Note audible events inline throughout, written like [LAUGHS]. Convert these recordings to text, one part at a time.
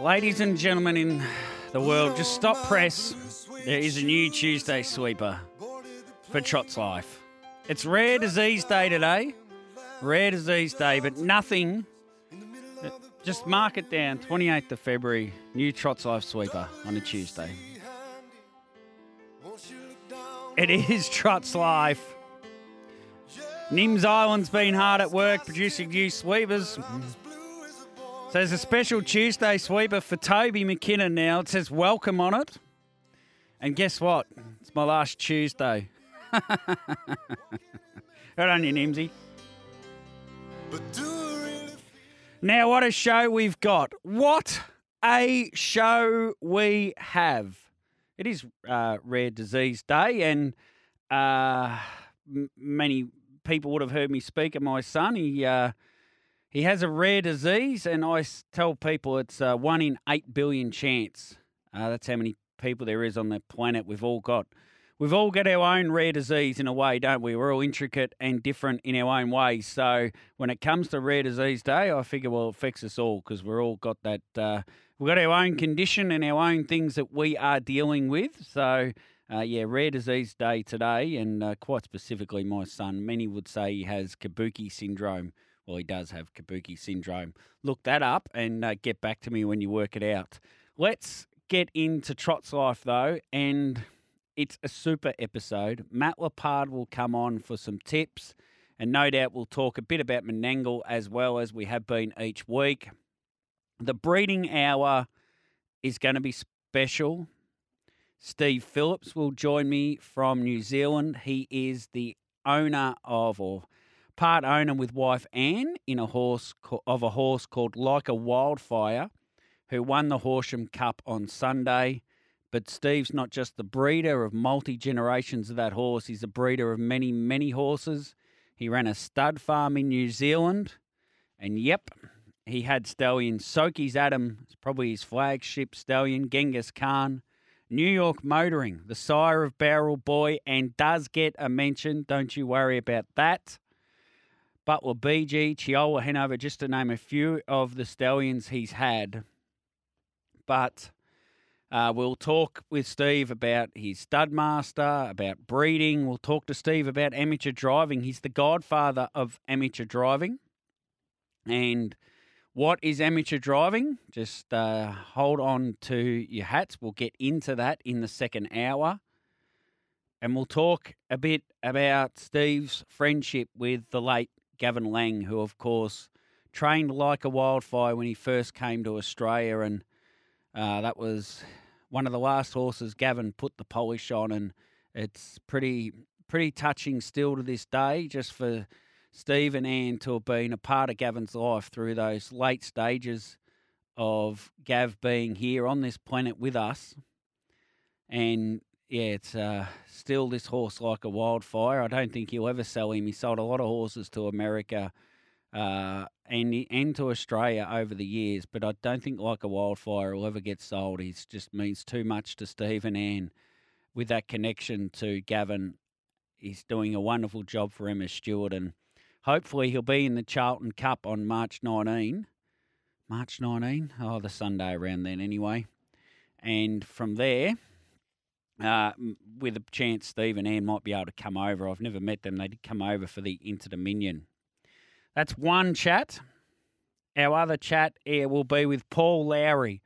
Ladies and gentlemen in the world, just stop press. There is a new Tuesday sweeper for Trot's Life. It's Rare Disease Day today. Rare Disease Day, but nothing. Just mark it down, 28th of February, new Trot's Life sweeper on a Tuesday. It is [LAUGHS] Trot's Life. Nims Island's been hard at work producing new sweepers. So there's a special Tuesday sweeper for Toby McKinnon now. It says welcome on it. And guess what? It's my last Tuesday. [LAUGHS] right on you, Nimsy. Now, what a show we've got. What a show we have. It is uh, Rare Disease Day, and uh, m- many people would have heard me speak of my son. He. Uh, he has a rare disease, and I tell people it's a one in eight billion chance. Uh, that's how many people there is on the planet. We've all got, we've all got our own rare disease in a way, don't we? We're all intricate and different in our own ways. So when it comes to Rare Disease Day, I figure well it affects us all because we're all got that. Uh, we've got our own condition and our own things that we are dealing with. So. Uh, yeah, Rare Disease Day today, and uh, quite specifically, my son. Many would say he has Kabuki syndrome. Well, he does have Kabuki syndrome. Look that up and uh, get back to me when you work it out. Let's get into Trot's life though, and it's a super episode. Matt Lepard will come on for some tips, and no doubt we'll talk a bit about Menangle as well as we have been each week. The breeding hour is going to be special. Steve Phillips will join me from New Zealand. He is the owner of, or part owner with wife Anne in a horse of a horse called Like a Wildfire, who won the Horsham Cup on Sunday. But Steve's not just the breeder of multi generations of that horse; he's a breeder of many, many horses. He ran a stud farm in New Zealand, and yep, he had stallion Soky's Atom, probably his flagship stallion, Genghis Khan. New York Motoring, the sire of Barrel Boy, and does get a mention. Don't you worry about that. Butler BG, Chihuahua Hanover, just to name a few of the stallions he's had. But uh, we'll talk with Steve about his stud master, about breeding. We'll talk to Steve about amateur driving. He's the godfather of amateur driving. And what is amateur driving? Just uh, hold on to your hats. We'll get into that in the second hour. And we'll talk a bit about Steve's friendship with the late Gavin Lang, who, of course, trained like a wildfire when he first came to Australia. And uh, that was one of the last horses Gavin put the polish on. And it's pretty, pretty touching still to this day, just for Steve and Anne to have been a part of Gavin's life through those late stages of Gav being here on this planet with us. And yeah, it's uh, still this horse like a wildfire. I don't think he'll ever sell him. He sold a lot of horses to America uh, and and to Australia over the years, but I don't think like a wildfire will ever get sold. He just means too much to Steve and Anne with that connection to Gavin. He's doing a wonderful job for Emma Stewart, and hopefully he'll be in the Charlton Cup on March 19. March 19? Oh, the Sunday around then, anyway. And from there, uh, with a chance Steve and Ann might be able to come over. I've never met them. They did come over for the Inter Dominion. That's one chat. Our other chat here will be with Paul Lowry,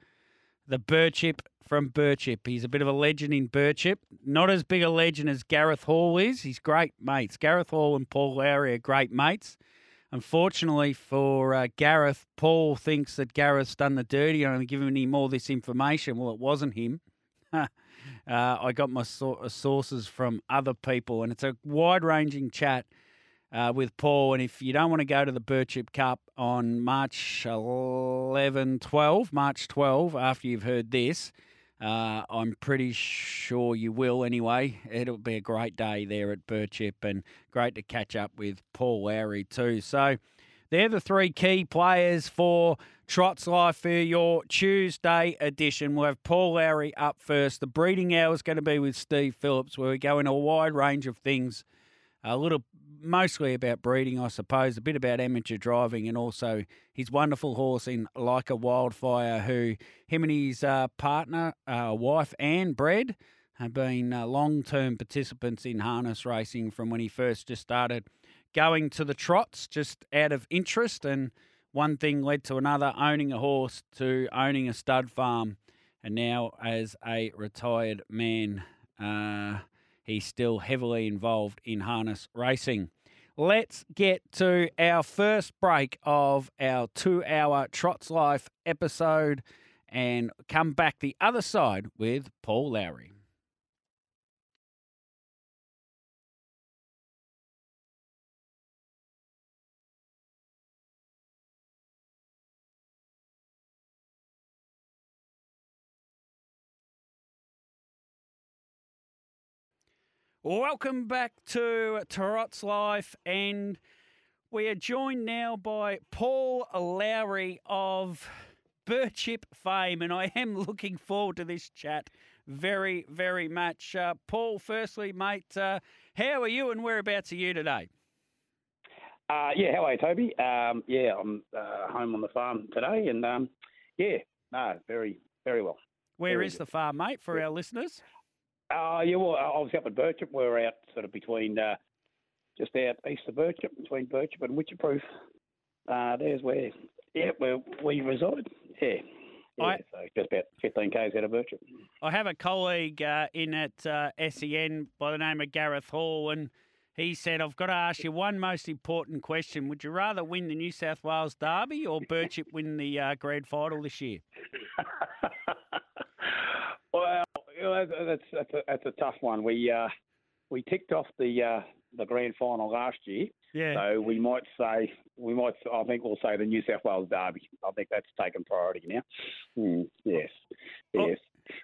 the Birchip from Birchip. He's a bit of a legend in Birchip. Not as big a legend as Gareth Hall is. He's great mates. Gareth Hall and Paul Lowry are great mates. Unfortunately for uh, Gareth, Paul thinks that Gareth's done the dirty and given him all this information. Well, it wasn't him. [LAUGHS] uh, I got my sor- sources from other people, and it's a wide ranging chat uh, with Paul. And if you don't want to go to the Birchip Cup on March 11, 12, March 12, after you've heard this, uh, I'm pretty sure you will anyway. It'll be a great day there at Birchip and great to catch up with Paul Lowry too. So they're the three key players for Trots Life for your Tuesday edition. We'll have Paul Lowry up first. The breeding hour is going to be with Steve Phillips, where we go into a wide range of things, a little mostly about breeding, I suppose, a bit about amateur driving, and also his wonderful horse in Like a Wildfire, who him and his uh, partner, uh, wife, Anne Bred, have been uh, long term participants in harness racing from when he first just started going to the trots just out of interest. And one thing led to another, owning a horse to owning a stud farm. And now, as a retired man, uh, he's still heavily involved in harness racing. Let's get to our first break of our two hour Trots Life episode and come back the other side with Paul Lowry. Welcome back to Trots Life, and we are joined now by Paul Lowry of Birchip fame, and I am [LAUGHS] looking forward to this chat very, very much. Uh, Paul, firstly, mate, uh, how are you and whereabouts are you today? Uh, yeah, how are you, Toby? Um, yeah, I'm uh, home on the farm today, and um, yeah, no, very, very well. Where very is good. the farm, mate, for our listeners? Uh, yeah, well, I was up at Birchip. We're out sort of between, uh, just out east of Birchip, between Birchip and Wycheproof. Uh, there's where, yeah, where we reside. Yeah. Yeah, I- so just about 15 k's out of Birchip. I have a colleague uh, in at uh, SEN by the name of Gareth Hall, and he said, I've got to ask you one most important question. Would you rather win the New South Wales Derby or Birchip win the uh, grand final this year? [LAUGHS] well, you know, that's that's a, that's a tough one. We uh, we ticked off the uh, the grand final last year, Yeah. so we might say we might. I think we'll say the New South Wales Derby. I think that's taken priority now. Hmm, yes, Oh. yes.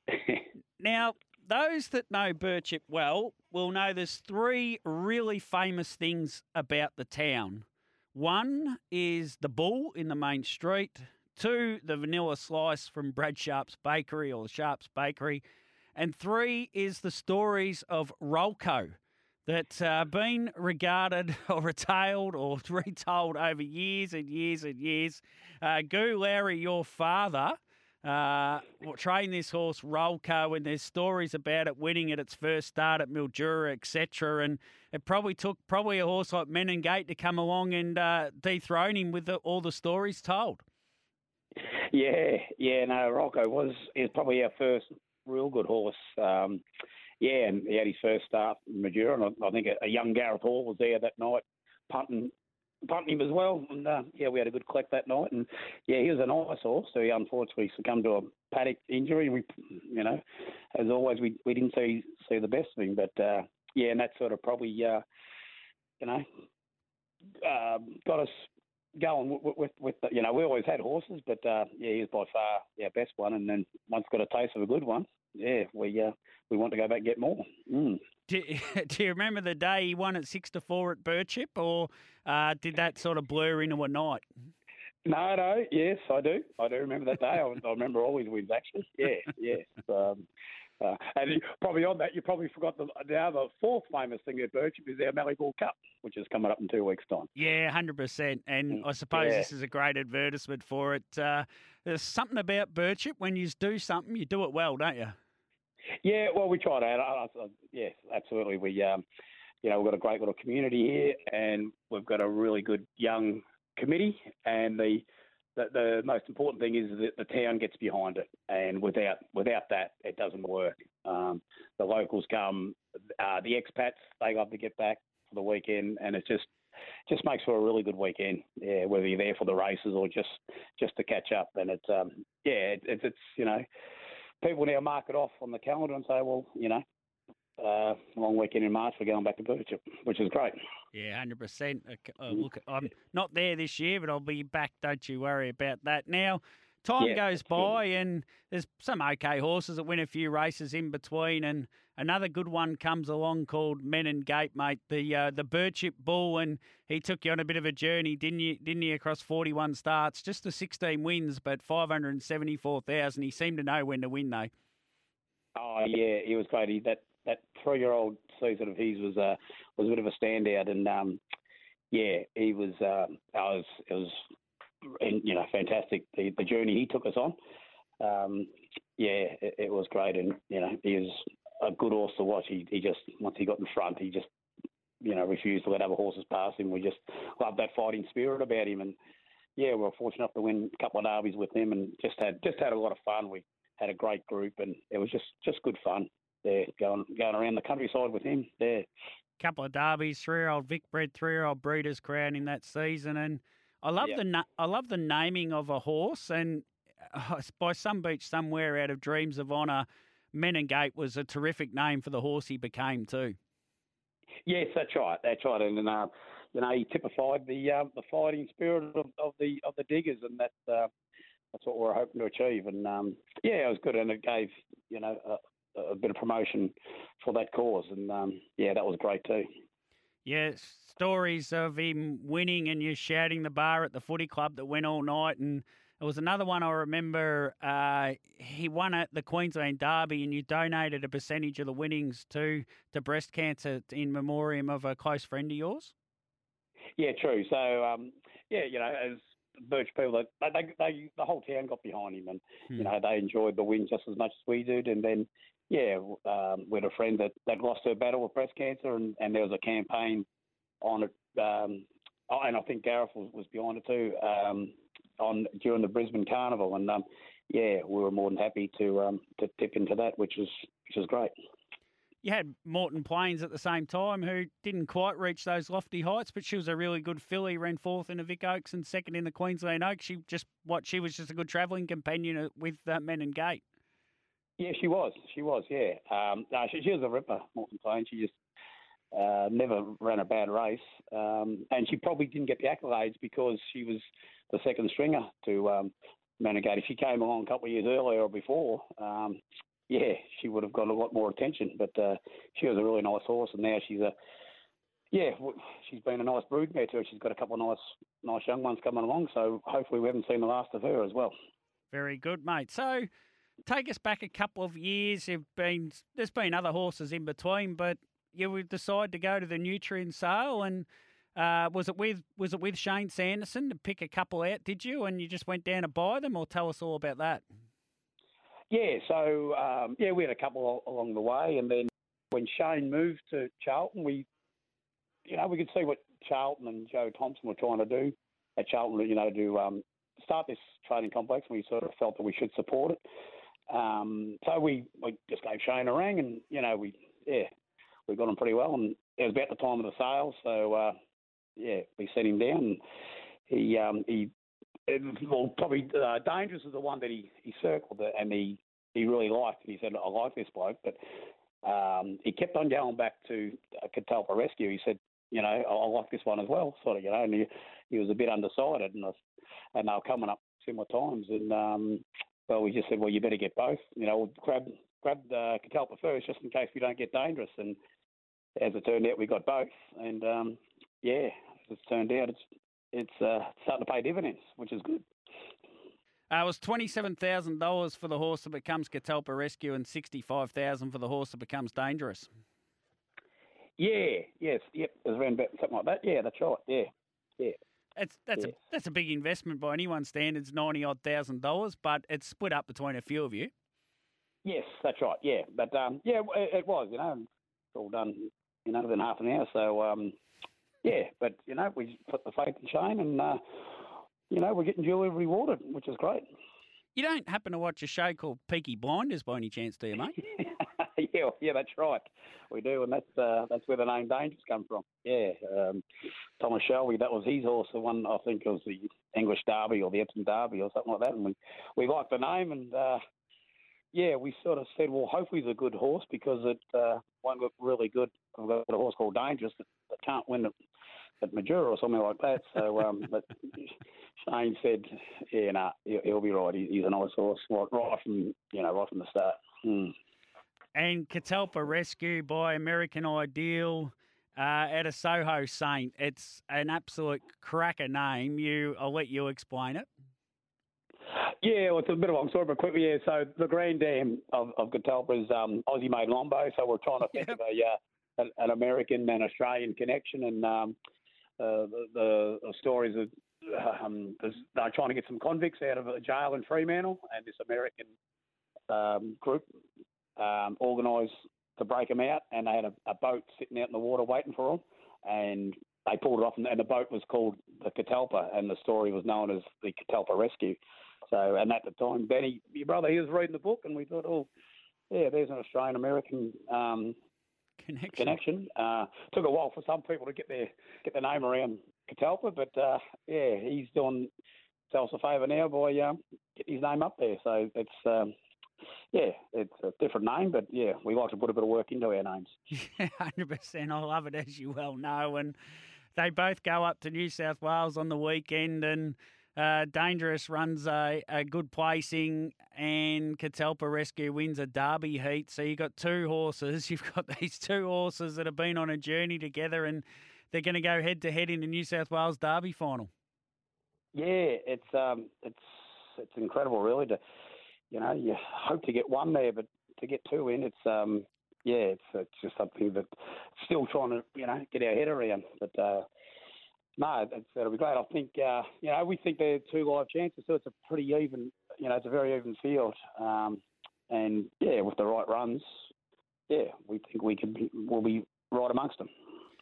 [LAUGHS] Now, those that know Birchip well will know there's three really famous things about the town. One is the bull in the main street. Two, the vanilla slice from Brad Sharp's Bakery or Sharp's Bakery. And three is the stories of Rolco that uh, been regarded [LAUGHS] or retailed or [LAUGHS] retold over years and years and years. Uh, Goo Lowry, your father, uh, trained this horse Rolco, and there's stories about it winning at its first start at Mildura, etc. And it probably took probably a horse like Menin Gate to come along and uh, dethrone him with the, all the stories told. Yeah, yeah. No, Rocco was is probably our first real good horse. Um, yeah, and he had his first start in Mildura, and I, I think a, a young Gareth Hall was there that night, punting punting him as well. And uh, yeah, we had a good collect that night. And yeah, he was an nice horse. So he unfortunately succumbed to a paddock injury. We, you know, as always, we we didn't see see the best of him. But uh, yeah, and that sort of probably, uh, you know, uh, got us going with, with, with the, you know, we always had horses, but uh, yeah, he was by far our best one. And then once got a taste of a good one, yeah, we uh, we want to go back and get more. Mm. Do, [LAUGHS] do you remember the day he won at six to four at Birchip, or uh, did that sort of blur into a night? No, no, yes, I do. I do remember that day. I, I remember all his wins actually. Yeah, yes. Um, uh, and you, probably on that, you probably forgot the, the other fourth famous thing at Birchip is our Malibor Cup, which is coming up in two weeks' time. Yeah, hundred percent. And Mm, I suppose yeah. this is a great advertisement for it. Uh, there's something about Birchip when you do something, you do it well, don't you? Yeah, well, we try to. Uh, yes, absolutely. We, um, you know, we've got a great little community here, and we've got a really good young committee. And the the, the most important thing is that the town gets behind it, and without without that, it doesn't work. Um, the locals come, uh, the expats they love to get back for the weekend, and it just just makes for a really good weekend. Yeah, whether you're there for the races or just just to catch up, and it's um, yeah, it, it's it's you know people now mark it off on the calendar and say, well, you know, uh, long weekend in March, we're going back to Birchip, which is great. Yeah, hundred percent. Uh, look, I'm not there this year, but I'll be back. Don't you worry about that. Now, time Yeah, goes by, and there's some okay horses that win a few races in between, and another good one comes along called Menin Gate, mate. The uh, the Birchip Bull, and he took you on a bit of a journey, didn't you? Didn't he? Across 41 starts, just the 16 wins, but 574,000. He seemed to know when to win, though. Oh yeah, he was great. He, that that three year old season of his was uh, was a bit of a standout, and um, yeah, he was. Um, I was it was you know fantastic the the journey he took us on. Um, yeah, it, it was great, and you know he was a good horse to watch. He he just once he got in front, he just you know refused to let other horses pass him. We just loved that fighting spirit about him, and yeah, we were fortunate enough to win a couple of derbies with him, and just had just had a lot of fun. We had a great group, and it was just just good fun there going going around the countryside with him there. couple of derbies, three-year-old Vic bred, three-year-old Breeders' Crown in that season, and I love Yep. the na- I love the naming of a horse, and uh, by some beach somewhere out of Dreams of Honour, Menin Gate was a terrific name for the horse he became too. Yes, that's right. That's right. And uh, you know, he typified the uh, the fighting spirit of, of the of the diggers, and that uh, that's what we're hoping to achieve. And um, yeah, it was good, and it gave you know a, bit of promotion for that cause, and um, yeah, that was great too. Yeah, stories of him winning and you shouting the bar at the footy club that went all night. And there was another one I remember. Uh, he won at the Queensland Derby, and you donated a percentage of the winnings to to breast cancer in memoriam of a close friend of yours. Yeah, true. So um, yeah, you know, as Birch people, they, they, they the whole town got behind him, and you know they enjoyed the win just as much as we did. And then yeah, um, we had a friend that that lost her battle with breast cancer, and, and there was a campaign on it. Um, oh, and I think Gareth was, was behind it too. Um, on during the Brisbane Carnival, and um, yeah, we were more than happy to um, to tip into that, which was which was great. You had Morton Plains at the same time, who didn't quite reach those lofty heights, but she was a really good filly. Ran fourth in the Vic Oaks and second in the Queensland Oaks. She just what she was just a good travelling companion with uh, and Gate. Yeah, she was. She was. Yeah. Um, no, she, she was a ripper, Morton Plain. She just uh, never ran a bad race, um, and she probably didn't get the accolades because she was the second stringer to um. If she came along a couple of years earlier or before, um, yeah, she would have got a lot more attention. But uh, she was a really nice horse, and now she's a yeah, she's been a nice broodmare too. She's got a couple of nice, nice young ones coming along. So hopefully we haven't seen the last of her as well. Very good, mate. So take us back a couple of years. You've been there's been other horses in between, but you decide to go to the Nutrien sale and. Uh, was it with was it with Shane Sanderson to pick a couple out? Did you, and you just went down to buy them, or tell us all about that? Yeah, so um, yeah, we had a couple along the way, and then when Shane moved to Charlton, we, you know, we could see what Charlton and Joe Thompson were trying to do at Charlton, you know, to um, start this training complex. We sort of felt that we should support it. Um, so we, we just gave Shane a ring, and you know, we yeah, we got him pretty well, and it was about the time of the sale, so uh, yeah, we set him down. And he um, he well, probably uh, Dangerous is the one that he, he circled and he, he really liked. And he said, I like this bloke. But um, he kept on going back to uh, Catalpa Rescue. He said, you know, I, I like this one as well, sort of, you know. And he, he was a bit undecided. And, I, and they were coming up similar times. And, um, well, we just said, well, you better get both. You know, we'll grab, grab uh, Catalpa first just in case we don't get Dangerous. And as it turned out, we got both. And, um, yeah, as it's turned out, it's it's uh, starting to pay dividends, which is good. Uh, it was twenty-seven thousand dollars for the horse that becomes Catalpa Rescue, and sixty-five thousand for the horse that becomes Dangerous. Yeah, yes, yep, it was around about something like that. Yeah, that's right. Yeah, yeah. It's that's Yes. a that's a big investment by anyone's standards, ninety odd thousand dollars, but it's split up between a few of you. Yes, that's right. Yeah, but um, yeah, it, it was. You know, it's all done. in know, within half an hour. So um, yeah, but you know, we put the faith in Shane, and uh, you know, we're getting duly rewarded, which is great. You don't happen to watch a show called Peaky Blinders by any chance, do you, mate? [LAUGHS] [LAUGHS] yeah, yeah, that's right. We do, and that's uh, that's where the name Dangerous come from. Yeah, um, Thomas Shelby, that was his horse. The one I think was the English Derby or the Epsom Derby or something like that. And we we liked the name, and uh, yeah, we sort of said, well, hopefully he's a good horse because it uh, won't look really good. I've got a horse called Dangerous that, that can't win at, at or something like that. So, um, [LAUGHS] but Shane said, yeah, nah, he'll, he'll be right. He, he's a nice horse, right, right from you know, right from the start. Mm. And Catalpa Rescue by American Ideal. Uh, at a Soho Saint, it's an absolute cracker name. You, I'll let you explain it. Yeah, well, it's a bit of a long story, but quickly, yeah. So the Grand Dam of, of Catalpa is um, Aussie made Lombo, so we're trying to think yep. of a, uh, an American and Australian connection, and um, uh, the, the, the, stories of um, they're trying to get some convicts out of a jail in Fremantle, and this American um, group um, organised to break them out, and they had a, a, boat sitting out in the water waiting for them, and they pulled it off, and, and the boat was called the Catalpa, and the story was known as the Catalpa Rescue. So, and at the time, Benny, your brother, he was reading the book, and we thought, oh, yeah, there's an Australian American um, connection. connection. Uh, took a while for some people to get their get their name around Catalpa, but uh, yeah, he's doing us a favour now by um, getting his name up there. So it's um, yeah, it's a different name, but yeah, we like to put a bit of work into our names. Yeah, [LAUGHS] hundred percent. I love it, as you well know, and they both go up to New South Wales on the weekend and. Uh, Dangerous runs a, a good placing, and Catalpa Rescue wins a Derby heat. So you've got two horses. [LAUGHS] You've got these two horses that have been on a journey together, and they're going to go head to head in the New South Wales Derby final. Yeah, it's um, it's it's incredible, really. To you know, you hope to get one there, but to get two in, it's um, yeah, it's it's just something that still trying to you know get our head around. But uh, no, it's, it'll be great. I think uh, you know we think they're two live chances, so it's a pretty even. You know, it's a very even field, um, and yeah, with the right runs, yeah, we think we can be, we'll be right amongst them,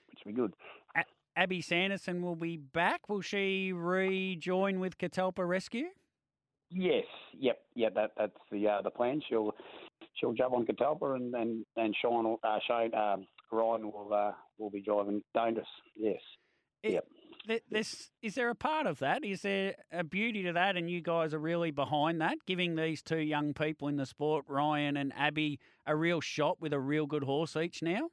which will be good. Abby Sanderson will be back. Will she rejoin with Catalpa Rescue? Yes, yep, yeah. That that's the uh, the plan. She'll she'll jump on Catalpa and and and Sean uh, Shane um, Ryan will uh, will be driving Dangerous. Yes. It, yep this is there a part of that? Is there a beauty to that, and you guys are really behind that, giving these two young people in the sport, Ryan and Abby, a real shot with a real good horse each now?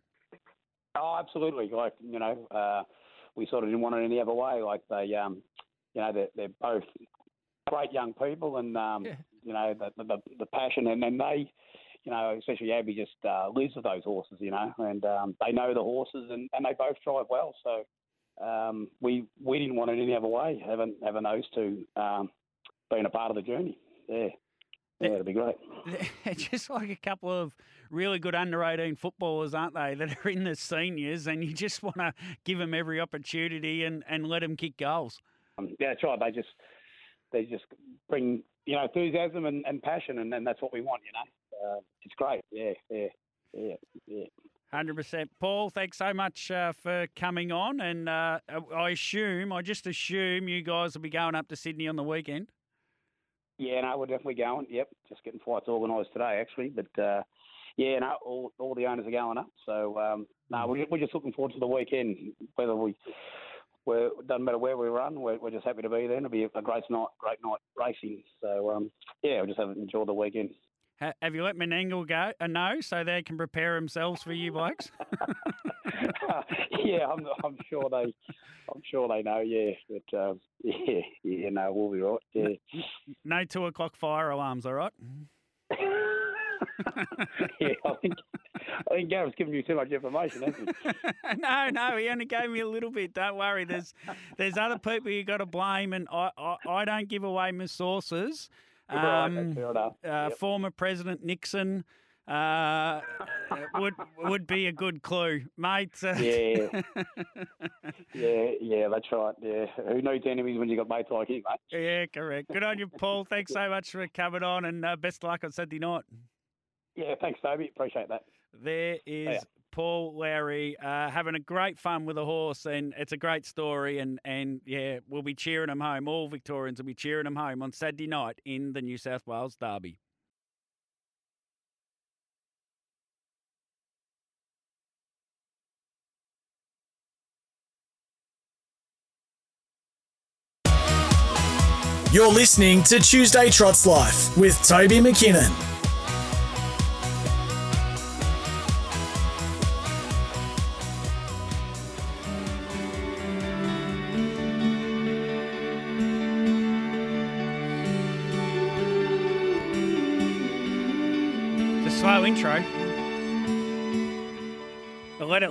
Oh, absolutely. Like you know, uh, we sort of didn't want it any other way. Like they, um, you know, they're, they're both great young people, and um, yeah. you know, the, the the passion, and then they you know, especially Abby just uh, lives with those horses, you know, and um, they know the horses and, and they both drive well. So um, we we didn't want it any other way. Having having those two um, being a part of the journey. Yeah. Yeah, it'd be great. [LAUGHS] They're just like a couple of really good under 18 footballers, aren't they, that are in the seniors, and you just want to give them every opportunity and, and let them kick goals. Um, yeah, that's right. They just they just bring you know enthusiasm and, and passion, and, and that's what we want. You know, uh, it's great. Yeah, yeah, yeah, yeah. Hundred percent, Paul. Thanks so much uh, for coming on, and uh, I assume, I just assume, you guys will be going up to Sydney on the weekend. Yeah, no, we're definitely going. Yep, just getting flights organised today, actually. But uh, yeah, no, all, all the owners are going up. So um, no, we're, we're just looking forward to the weekend. Whether we, we're doesn't matter where we run, we're, we're just happy to be there. It'll be a great night, great night racing. So um, yeah, we'll just have enjoy the weekend. Have you let Menangle go a uh, know so they can prepare themselves for you blokes? [LAUGHS] [LAUGHS] yeah, I'm, I'm sure they, I'm sure they know. Yeah, but um, [LAUGHS] yeah, yeah, no, we'll be right. Yeah. No, no two o'clock fire alarms. All right. [LAUGHS] yeah, I think I think Gareth's giving you too much information, hasn't he? [LAUGHS] no, no, he only gave me a little bit. Don't worry. There's there's other people you got to blame, and I, I, I don't give away my sources. Um, uh, yep. Former President Nixon uh, would would be a good clue, mate. [LAUGHS] yeah, yeah, yeah. That's right. Yeah, who needs enemies when you got mates like you, mate? Yeah, correct. Good on you, Paul. Thanks so much for coming on, and uh, best luck on Saturday night. Yeah, thanks, Toby. Appreciate that. There is Paul Lowry uh, having a great fun with a horse, and it's a great story. And, and yeah, we'll be cheering him home. All Victorians will be cheering him home on Saturday night in the New South Wales Derby. You're listening to Tuesday Trots Life with Toby McKinnon.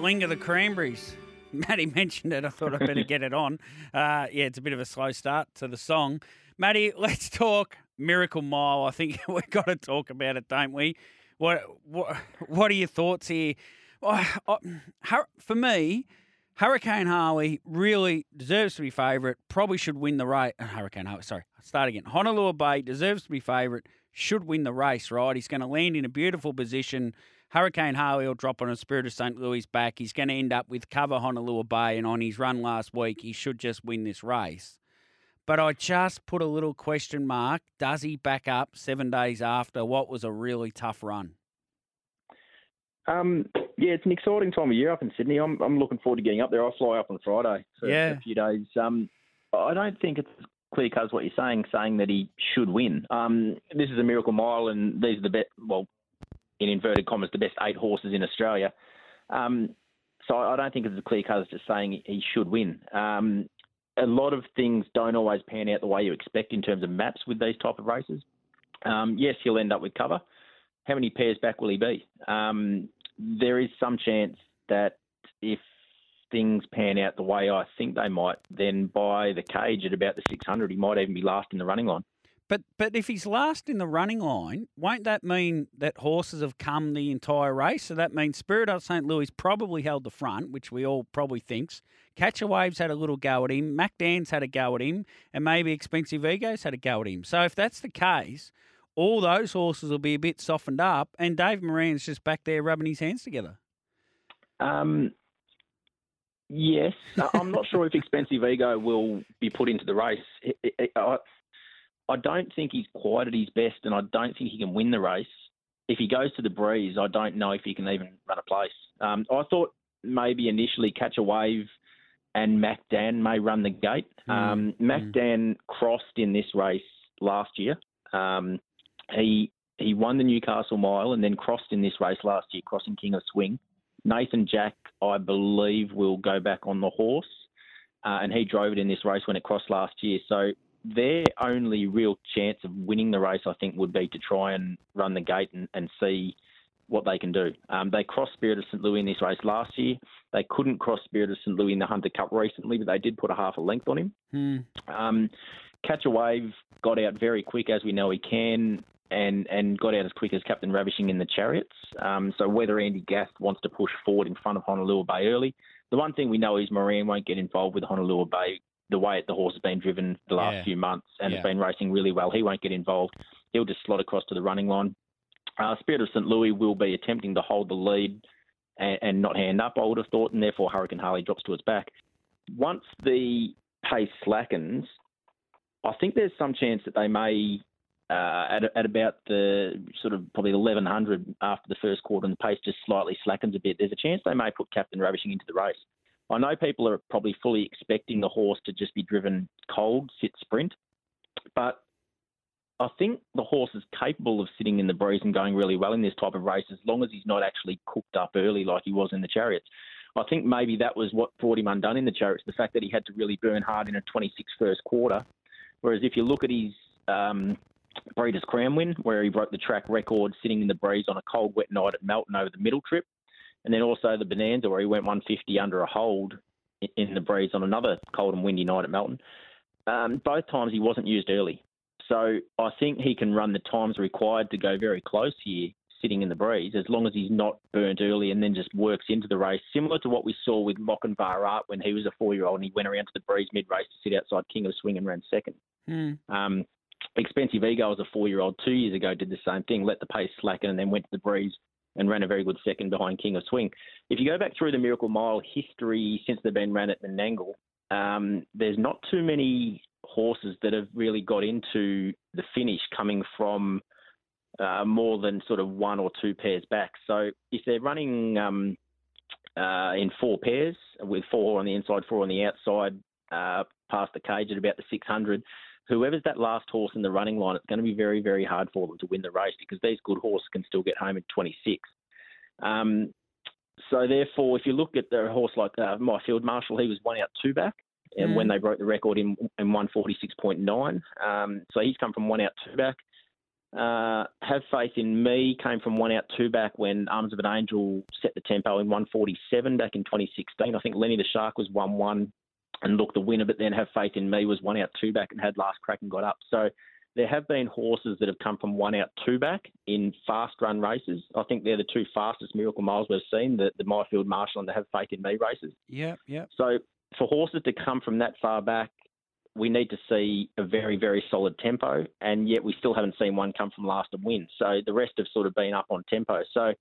It linger the cranberries. [LAUGHS] Matty mentioned it. I thought I'd better get it on. Uh, yeah, it's a bit of a slow start to the song. Matty, [LAUGHS] let's talk Miracle Mile. I think [LAUGHS] we've got to talk about it, don't we? What what what are your thoughts here? Oh, for me, Hurricane Harley really deserves to be favourite. Probably should win the race. Uh, Hurricane Harley, sorry, start again. Honolulu Bay deserves to be favourite. Should win the race, right? He's going to land in a beautiful position. Hurricane Harley will drop on a Spirit of St. Louis back. He's going to end up with cover Honolulu Bay, and on his run last week, he should just win this race. But I just put a little question mark. Does he back up seven days after what was a really tough run? Um, yeah, it's an exciting time of year up in Sydney. I'm, I'm looking forward to getting up there. I fly up on Friday for yeah. a few days. Um, I don't think it's clear cut as what you're saying, saying that he should win. Um, this is a miracle mile, and these are the best, well, in inverted commas, the best eight horses in Australia. Um, so I don't think it's as clear cut as just saying he should win. Um, a lot of things don't always pan out the way you expect in terms of maps with these type of races. Um, yes, he'll end up with cover. How many pairs back will he be? Um, there is some chance that if things pan out the way I think they might, then by the cage at about the 600, he might even be last in the running line. But but if he's last in the running line, won't that mean that horses have come the entire race? So that means Spirit of St. Louis probably held the front, which we all probably thinks. Catch a Wave's had a little go at him. Mac Dan's had a go at him, and maybe Expensive Egos had a go at him. So if that's the case, all those horses will be a bit softened up, and Dave Moran's just back there rubbing his hands together. Um, yes, I'm not sure if Expensive Ego will be put into the race. I don't think he's quite at his best, and I don't think he can win the race. If he goes to the breeze, I don't know if he can even run a place. Um, I thought maybe initially catch a wave and Mac Dan may run the gate. Mm. Um, Mac mm. Dan crossed in this race last year. Um, he he won the Newcastle Mile and then crossed in this race last year, crossing King of Swing. Nathan Jack, I believe, will go back on the horse, uh, and he drove it in this race when it crossed last year. So their only real chance of winning the race, I think, would be to try and run the gate and, and see what they can do. Um, they crossed Spirit of St. Louis in this race last year. They couldn't cross Spirit of St. Louis in the Hunter Cup recently, but they did put a half a length on him. Hmm. Um, Catch a Wave got out very quick, as we know he can, and, and got out as quick as Captain Ravishing in the chariots. Um, so whether Andy Gath wants to push forward in front of Honolulu Bay early, the one thing we know is Moran won't get involved with Honolulu Bay the way the horse has been driven the last yeah. few months and yeah. has been racing really well. He won't get involved. He'll just slot across to the running line. Uh, Spirit of St. Louis will be attempting to hold the lead and, and, not hand up, I would have thought, and therefore Hurricane Harley drops to its back. Once the pace slackens, I think there's some chance that they may, uh, at, at about the sort of probably 1100 after the first quarter and the pace just slightly slackens a bit, there's a chance they may put Captain Ravishing into the race. I know people are probably fully expecting the horse to just be driven cold, sit sprint, but I think the horse is capable of sitting in the breeze and going really well in this type of race as long as he's not actually cooked up early like he was in the chariots. I think maybe that was what brought him undone in the chariots, the fact that he had to really burn hard in a 26 first quarter. Whereas if you look at his um, Breeders' Crown win, where he broke the track record sitting in the breeze on a cold, wet night at Melton over the middle trip, and then also the Bonanza where he went 150 under a hold in the breeze on another cold and windy night at Melton. Um, both times he wasn't used early. So I think he can run the times required to go very close here, sitting in the breeze, as long as he's not burnt early and then just works into the race, similar to what we saw with Lochinvar Art when he was a four-year-old and he went around to the breeze mid-race to sit outside King of Swing and ran second. Mm. Um, Expensive Ego as a four-year-old two years ago, did the same thing, let the pace slacken and then went to the breeze and ran a very good second behind King of Swing. If you go back through the Miracle Mile history since they've been ran at Menangle, um, there's not too many horses that have really got into the finish coming from uh, more than sort of one or two pairs back. So if they're running um, uh, in four pairs with four on the inside, four on the outside, uh, past the cage at about the 600, whoever's that last horse in the running line, it's going to be very, very hard for them to win the race because these good horses can still get home in 26. Um, so therefore, if you look at the horse like uh, my field marshal, he was one out two back, and mm. when they broke the record in in 146.9, um, so he's come from one out two back. Uh, Have Faith in Me came from one out, two back when Arms of an Angel set the tempo in 147 back in 2016. I think Lenny the Shark was 1 1 and look the winner, but then Have Faith in Me was one out, two back and had last crack and got up. So there have been horses that have come from one out, two back in fast run races. I think they're the two fastest Miracle Miles we've seen, the, the My Field Marshal and the Have Faith in Me races. Yep, yep. So for horses to come from that far back, we need to see a very, very solid tempo, and yet we still haven't seen one come from last and win. So the rest have sort of been up on tempo. So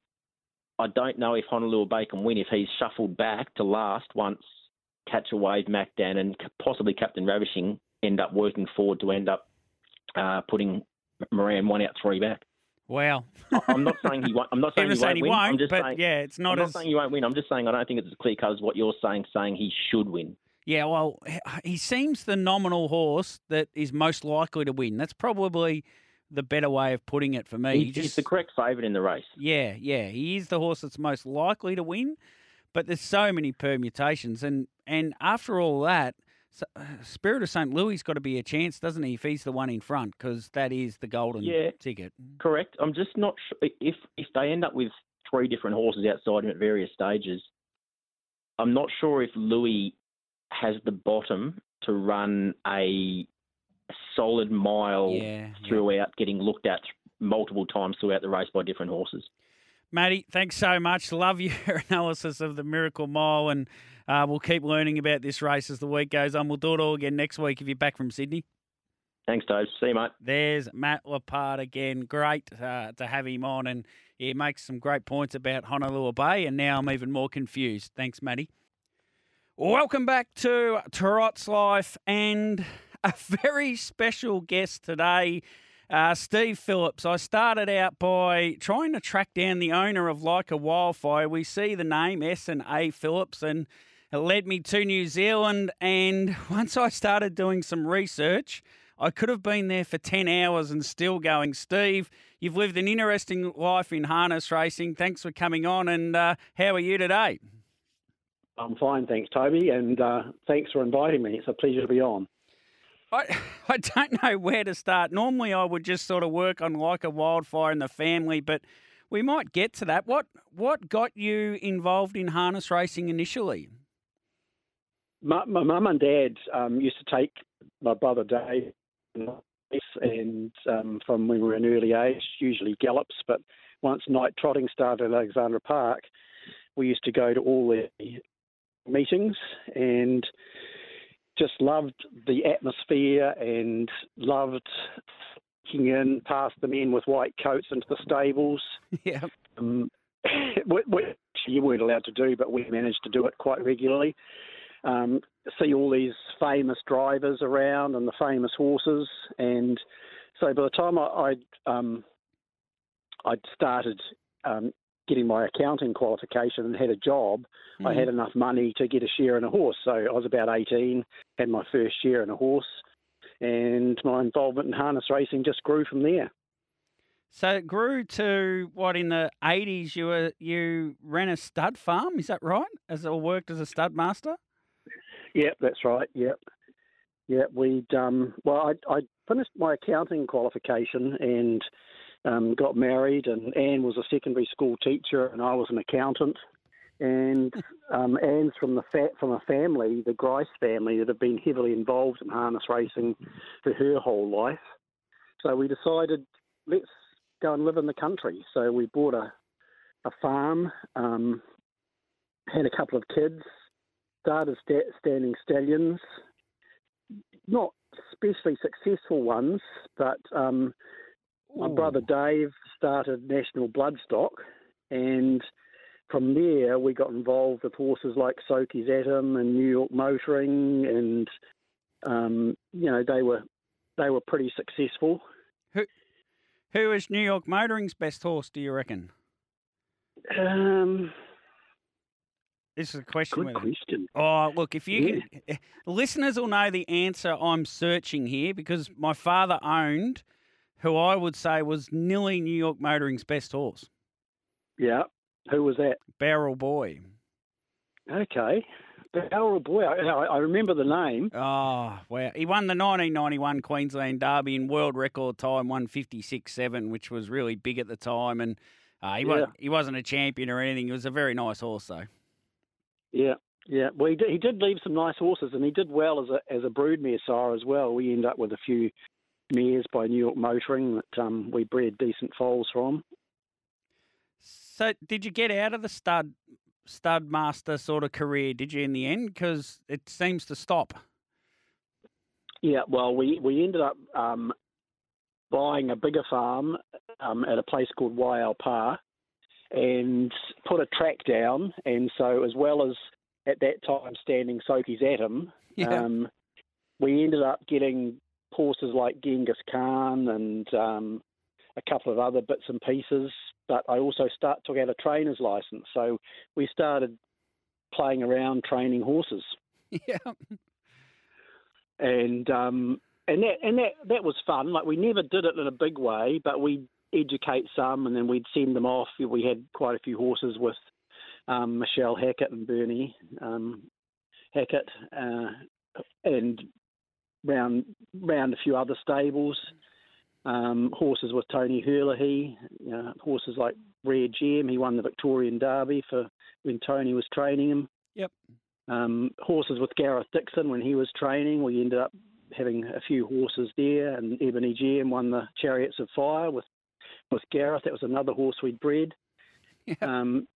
I don't know if Honolulu Bay can win if he's shuffled back to last once Catch a Wave, Mac Dan, and possibly Captain Ravishing end up working forward to end up uh, putting Moran one out, three back. Wow. I'm not saying he won't. I'm not [LAUGHS] saying he saying won't he win. I'm just but saying, yeah, it's not I'm as not saying he won't win. I'm just saying I don't think it's as clear cut as what you're saying, saying he should win. Yeah, well, he seems the nominal horse that is most likely to win. That's probably the better way of putting it for me. He, He just- he's the correct favourite in the race. Yeah, yeah, he is the horse that's most likely to win, but there's so many permutations, and and after all that, so, uh, Spirit of St. Louis got to be a chance, doesn't he? If he's the one in front, because that is the golden Yeah. ticket. Correct. I'm just not sure if if they end up with three different horses outside him at various stages. I'm not sure if Louis has the bottom to run a solid mile Yeah, yeah. throughout, getting looked at multiple times throughout the race by different horses. Matty, thanks so much. Love your [LAUGHS] analysis of the Miracle Mile, and uh, we'll keep learning about this race as the week goes on. We'll do it all again next week if you're back from Sydney. Thanks, Dave. See you, mate. There's Matt Lapard again. Great uh, to have him on, and he makes some great points about Honolulu Bay, and now I'm even more confused. Thanks, Matty. Welcome back to Trots Life, and a [LAUGHS] very special guest today, uh, Steve Phillips. I started out by trying to track down the owner of Like a Wildfire. We see the name S and A Phillips, and it led me to New Zealand. And [LAUGHS] once I started doing some research, I could have been there for 10 hours and still going. Steve, you've lived an interesting life in harness racing. Thanks for coming on. And uh, how are you today? I'm fine, thanks, Toby, and uh, thanks for inviting me. It's a pleasure to be on. I, [LAUGHS] I don't know where to start. Normally, I would just sort of work on like a wildfire in the family, but we might get to that. What what got you involved in harness racing initially? My, my mum and dad um, used to take my brother Dave and um, from when we were an early age, usually gallops, but once night trotting started at Alexandra Park, we used to go to all the meetings and just loved the atmosphere and loved in past the men with white coats into the stables. [LAUGHS] yeah. Um, [CLEARS THROAT] which you weren't allowed to do, but we managed to do it quite regularly. Um, see all these famous drivers around and the famous horses, and so by the time I, I'd um, I'd started um, getting my accounting qualification and had a job, I had enough money to get a share in a horse. So I was about 18, had my first share in a horse, and my involvement in harness racing just grew from there. So it grew to what in the eighties you were you ran a stud farm, is that right? As or worked as a stud master? Yep, that's right. Yep, yep. We'd um, well, I I finished my accounting qualification and um, got married, and Anne was a secondary school teacher, and I was an accountant. And um, Anne's from the fa- from a family, the Grice family, that have been heavily involved in harness racing for her whole life. So we decided let's go and live in the country. So we bought a a farm, um, had a couple of kids, started sta- standing stallions, not especially successful ones, but um, my Ooh. brother Dave started National Bloodstock, and from there we got involved with horses like Soky's Atom and New York Motoring, and um, you know they were they were pretty successful. Who Who is New York Motoring's best horse, do you reckon? Um, This is a question. good whether- question. Oh, look, if you can, listeners will know the answer I'm searching here because my father owned who I would say was nearly New York Motoring's best horse, Yeah, who was that? Barrel Boy. Okay, Barrel boy, I, I remember the name. Oh, wow. He won the 1991 Queensland Derby in world record time, 156.7, which was really big at the time. And uh, he, Yeah. was, he wasn't a champion or anything. He was a very nice horse, though. Yeah, yeah. Well, he did, he did leave some nice horses, and he did well as a as a broodmare sire as well. We end up with a few mares by New York Motoring that um, we bred decent foals from. So, did you get out of the stud stud master sort of career? Did you in the end? Because it seems to stop. Yeah, well, we, we ended up um, buying a bigger farm um, at a place called Waialpa and put a track down. And so, as well as at that time standing Soky's Atom, [LAUGHS] Yeah. um, we ended up getting horses like Genghis Khan and um, a couple of other bits and pieces. But I also start took out a trainer's license, so we started playing around training horses [LAUGHS] yeah. and um, and that and that that was fun. Like we never did it in a big way, but we'd educate some, and then we'd send them off. We had quite a few horses with um, Michelle Hackett and Bernie um, Hackett, uh, and round round a few other stables. Um, horses with Tony Hurley, know, horses like Rare Gem. He won the Victorian Derby for when Tony was training him. Yep. Um, horses with Gareth Dixon when he was training. We ended up having a few horses there, and Ebony Gem won the Chariots of Fire with with Gareth. That was another horse we'd bred. [LAUGHS] Yeah. Um,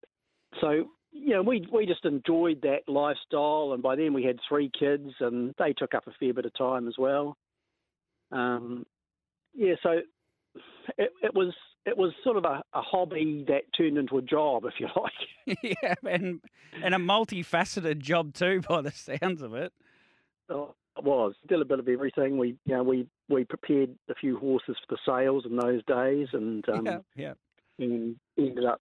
so you know, we we just enjoyed that lifestyle, and by then we had three kids, and they took up a fair bit of time as well. Um, yeah, so it, it was it was sort of a, a hobby that turned into a job, if you [LAUGHS] like. [LAUGHS] yeah, and and a multifaceted job too, by the sounds of it. Oh, It was did a bit of everything. We you know we we prepared a few horses for the sales in those days, and um, yeah, yeah. and ended up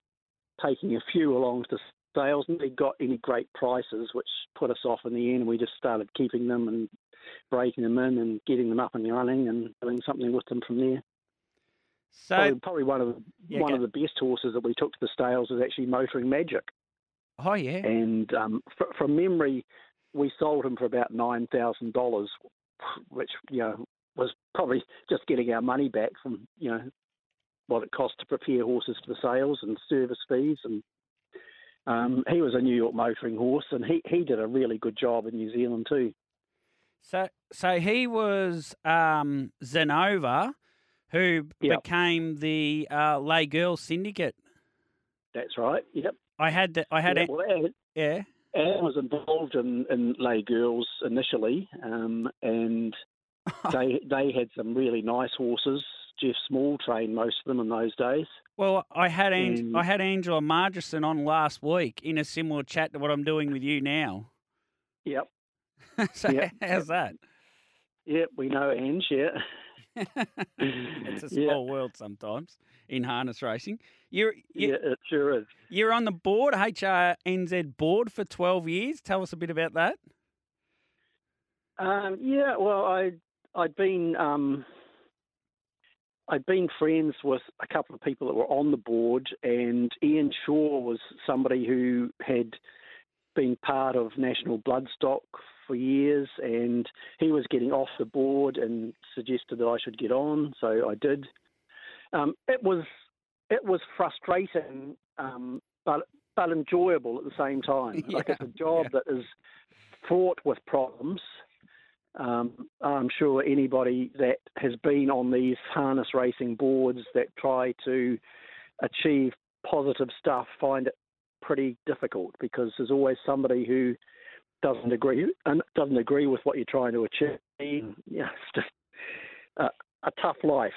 taking a few along to sales. And we got any great prices, which put us off in the end. We just started keeping them and breaking them in and getting them up and running and doing something with them from there. So, probably, probably one of the, Yeah, one go- of the best horses that we took to the sales was actually Motoring Magic. oh yeah, and um, fr- from memory, we sold him for about nine thousand dollars, which you know was probably just getting our money back from you know what it cost to prepare horses for the sales and service fees and. Um, he was a New York motoring horse, and he, he did a really good job in New Zealand too. So, so he was um, Zenova, who Yep. became the uh, Lay Girls Syndicate. That's right. Yep. I had the, I had yeah, well, Anne, Yeah. Anne was involved in, in Lay Girls initially, um, and [LAUGHS] they they had some really nice horses. Geoff Small trained most of them in those days. Well, I had Ang- Mm. I had Angela Margerson on last week in a similar chat to what I'm doing with you now. Yep. [LAUGHS] so Yep. how's that? Yep, we know Ange, yeah. [LAUGHS] it's a [LAUGHS] Yeah. small world sometimes in harness racing. You're you, Yeah, it sure is. you're on the board, HRNZ board for 12 years. Tell us a bit about that. Um, yeah, well, I I'd been um, I'd been friends with a couple of people that were on the board, and Ian Shaw was somebody who had been part of National Bloodstock for years, and he was getting off the board and suggested that I should get on, so I did. Um, it was it was frustrating, um, but but enjoyable at the same time. [LAUGHS] Like it's a job that is fraught with problems. Um, I'm sure anybody that has been on these harness racing boards that try to achieve positive stuff find it pretty difficult because there's always somebody who doesn't agree and doesn't agree with what you're trying to achieve. Yeah, it's just a, a tough life.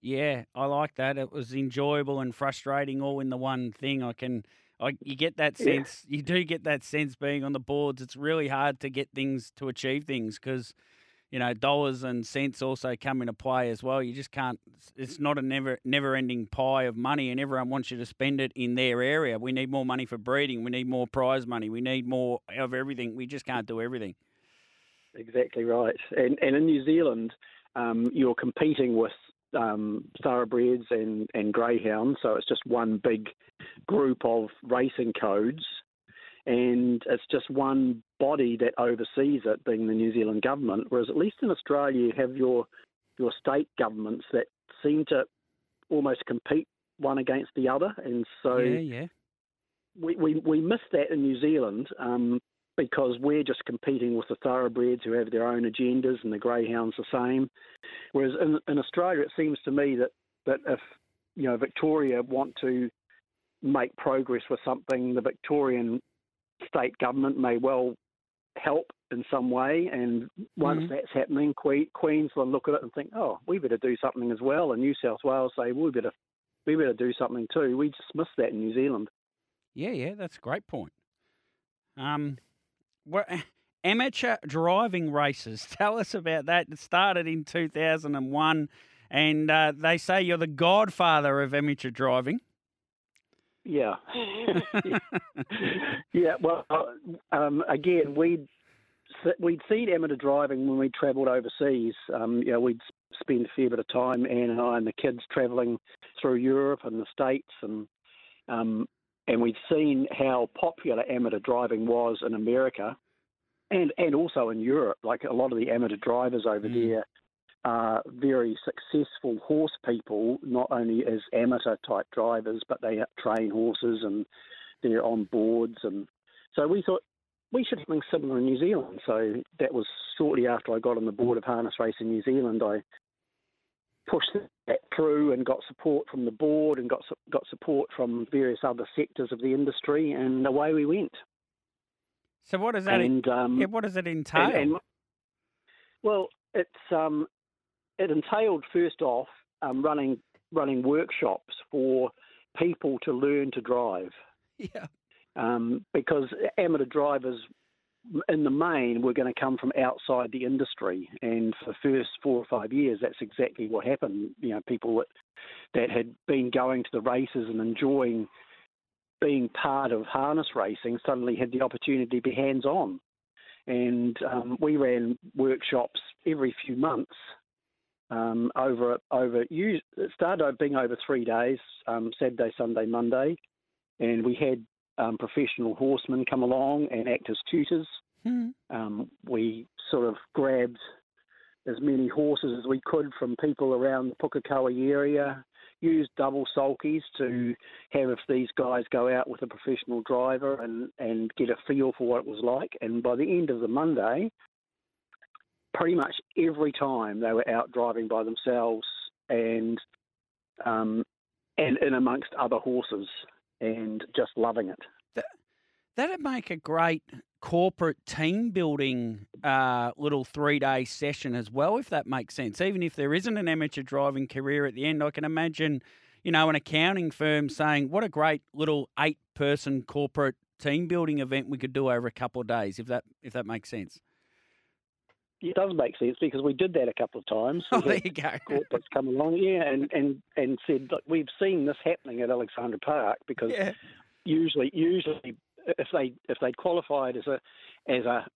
Yeah, I like that. It was enjoyable and frustrating all in the one thing. I can, I you get that Yeah. sense. You do get that sense being on the boards. It's really hard to get things to achieve things because, you know, dollars and cents also come into play as well. You just can't. It's not a never never ending pie of money, and everyone wants you to spend it in their area. We need more money for breeding. We need more prize money. We need more of everything. We just can't do everything. Exactly right. And and in New Zealand, um, you're competing with um, thoroughbreds and, and greyhounds, so it's just one big group of racing codes. and it's just one body that oversees it, being the New Zealand government. Whereas at least in Australia, you have your your state governments that seem to almost compete one against the other, and so yeah, yeah. we, we, we miss that in New Zealand um, because we're just competing with the thoroughbreds who have their own agendas and the greyhounds the same. Whereas in, in Australia, it seems to me that, that if you know Victoria want to make progress with something, the Victorian state government may well help in some way. And once Mhm. that's happening, que- Queensland look at it and think, oh, we better do something as well. And New South Wales say, well, we better we better do something too. We just miss that in New Zealand. Yeah, yeah, that's a great point. Um, what, [LAUGHS] amateur driving races. [LAUGHS] Tell us about that. It started in 2001, and uh, they say you're the godfather of amateur driving. Yeah. [LAUGHS] yeah. Well, um, again, we'd we'd seen amateur driving when we travelled overseas. Um, you know, we'd spend a fair bit of time, Anne and I and the kids, travelling through Europe and the States, and um, and we'd seen how popular amateur driving was in America, and and also in Europe. Like a lot of the amateur drivers over Mm. there are very successful horse people, not only as amateur type drivers, but they train horses and they're on boards. And so we thought we should have something similar in New Zealand. So that was shortly after I got on the board of Harness Racing New Zealand. I pushed that through and got support from the board and got got support from various other sectors of the industry, and away we went. So what does that? And um, yeah, what does it entail? and, and well, it's um, it entailed first off um, running running workshops for people to learn to drive. Yeah. um, because amateur drivers in the main were going to come from outside the industry and for the first four or five years that's exactly what happened. You know people that, that had been going to the races and enjoying being part of harness racing suddenly had the opportunity to be hands on and um, we ran workshops every few months um, over over it started being over three days um, Saturday Sunday Monday and we had um, professional horsemen come along and act as tutors. Hmm. Um, we sort of grabbed as many horses as we could from people around the Pukekohe area, used double sulkies to have if these guys go out with a professional driver and, and get a feel for what it was like. And by the end of the Monday, pretty much every time they were out driving by themselves and um, and in amongst other horses and just loving it. That'd make a great corporate team building uh, little three day session as well, if that makes sense. Even if there isn't an amateur driving career at the end, I can imagine, you know, an accounting firm saying, "What a great little eight person corporate team building event we could do over a couple of days." If that if that makes sense. It does make sense because we did that a couple of times. Oh, there you go. corporates come along, yeah, and, and, and said, look, we've seen this happening at Alexandra Park because Yeah. usually usually if they if they qualified as a as a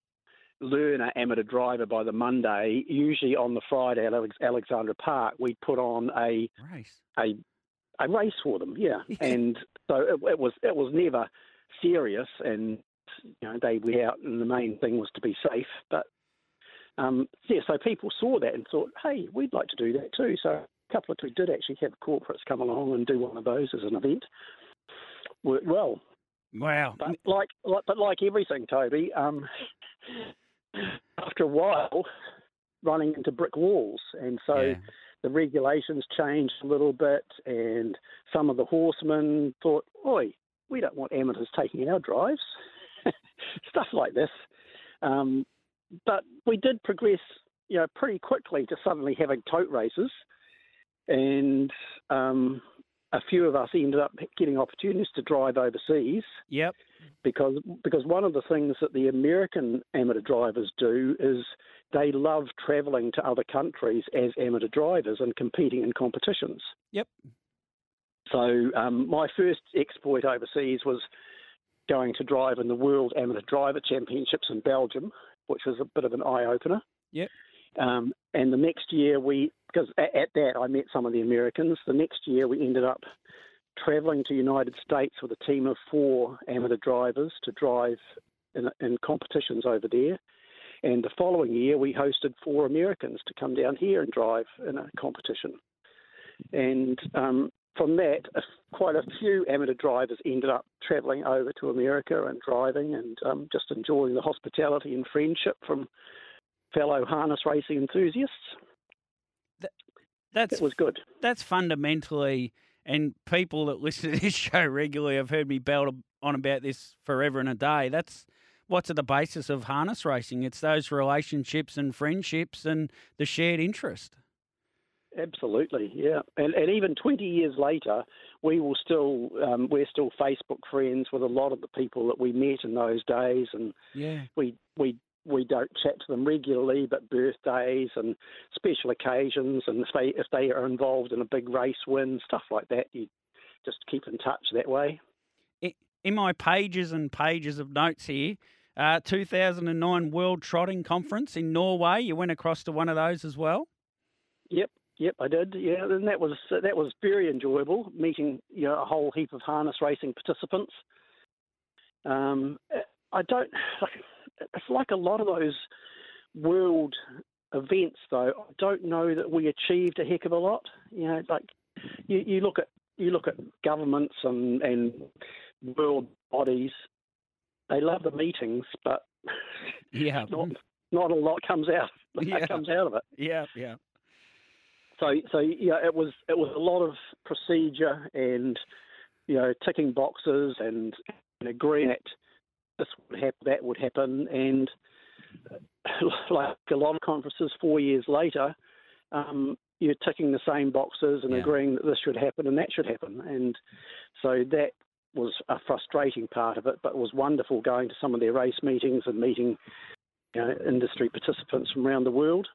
learner amateur driver by the Monday, usually on the Friday at Alex, Alexandra Park, we'd put on a Race. a a race for them, yeah. Yeah. And so it, it was it was never serious, and you know they went out, and the main thing was to be safe. But um, yeah, so people saw that and thought, hey, we'd like to do that too. So a couple of we did actually have corporates come along and do one of those as an event. Worked well, Wow. but like, like but like everything, Toby, um, after a while, running into brick walls, and so Yeah. the regulations changed a little bit, and some of the horsemen thought, "Oi, we don't want amateurs taking our drives," [LAUGHS] stuff like this. Um, but we did progress, you know, pretty quickly to suddenly having tote races, and um, a few of us ended up getting opportunities to drive overseas Yep. because because one of the things that the American amateur drivers do is they love travelling to other countries as amateur drivers and competing in competitions. Yep. So um, my first exploit overseas was going to drive in the World Amateur Driver Championships in Belgium, which was a bit of an eye opener. Yep. Um, and the next year we, because at, at that I met some of the Americans. The next year we ended up travelling to United States with a team of four amateur drivers to drive in, in competitions over there. And the following year, we hosted four Americans to come down here and drive in a competition. And um, from that, quite a few amateur drivers ended up travelling over to America and driving and um, just enjoying the hospitality and friendship from fellow harness racing enthusiasts. That's it was good. That's fundamentally, and people that listen to this [LAUGHS] show regularly have heard me belt on about this forever and a day. That's what's at the basis of harness racing. It's those relationships and friendships and the shared interest. Absolutely, yeah, and and even twenty years later, we will still um, we're still Facebook friends with a lot of the people that we met in those days, and yeah, we we we don't chat to them regularly, but birthdays and special occasions, and if they if they are involved in a big race win, stuff like that, you just keep in touch that way. In my pages and pages of notes here, uh, 2009 World Trotting Conference in Norway. You went across to one of those as well. Yep, yep, I did. Yeah, and that was that was very enjoyable meeting you know a whole heap of harness racing participants. Um, I don't it's like a lot of those world events, though. I don't know that we achieved a heck of a lot. You know, like you, you look at you look at governments and and world bodies. They love the meetings, but yeah, [LAUGHS] not not a lot comes out. [LAUGHS] Yeah. comes out of it. Yeah, yeah. So so yeah, it was it was a lot of procedure and you know ticking boxes and, and agreeing that this would happen, that would happen, and [LAUGHS] like a lot of conferences, four years later, um, you're ticking the same boxes and Yeah. agreeing that this should happen and that should happen, and so that was a frustrating part of it, but it was wonderful going to some of their race meetings and meeting you know, industry participants from around the world.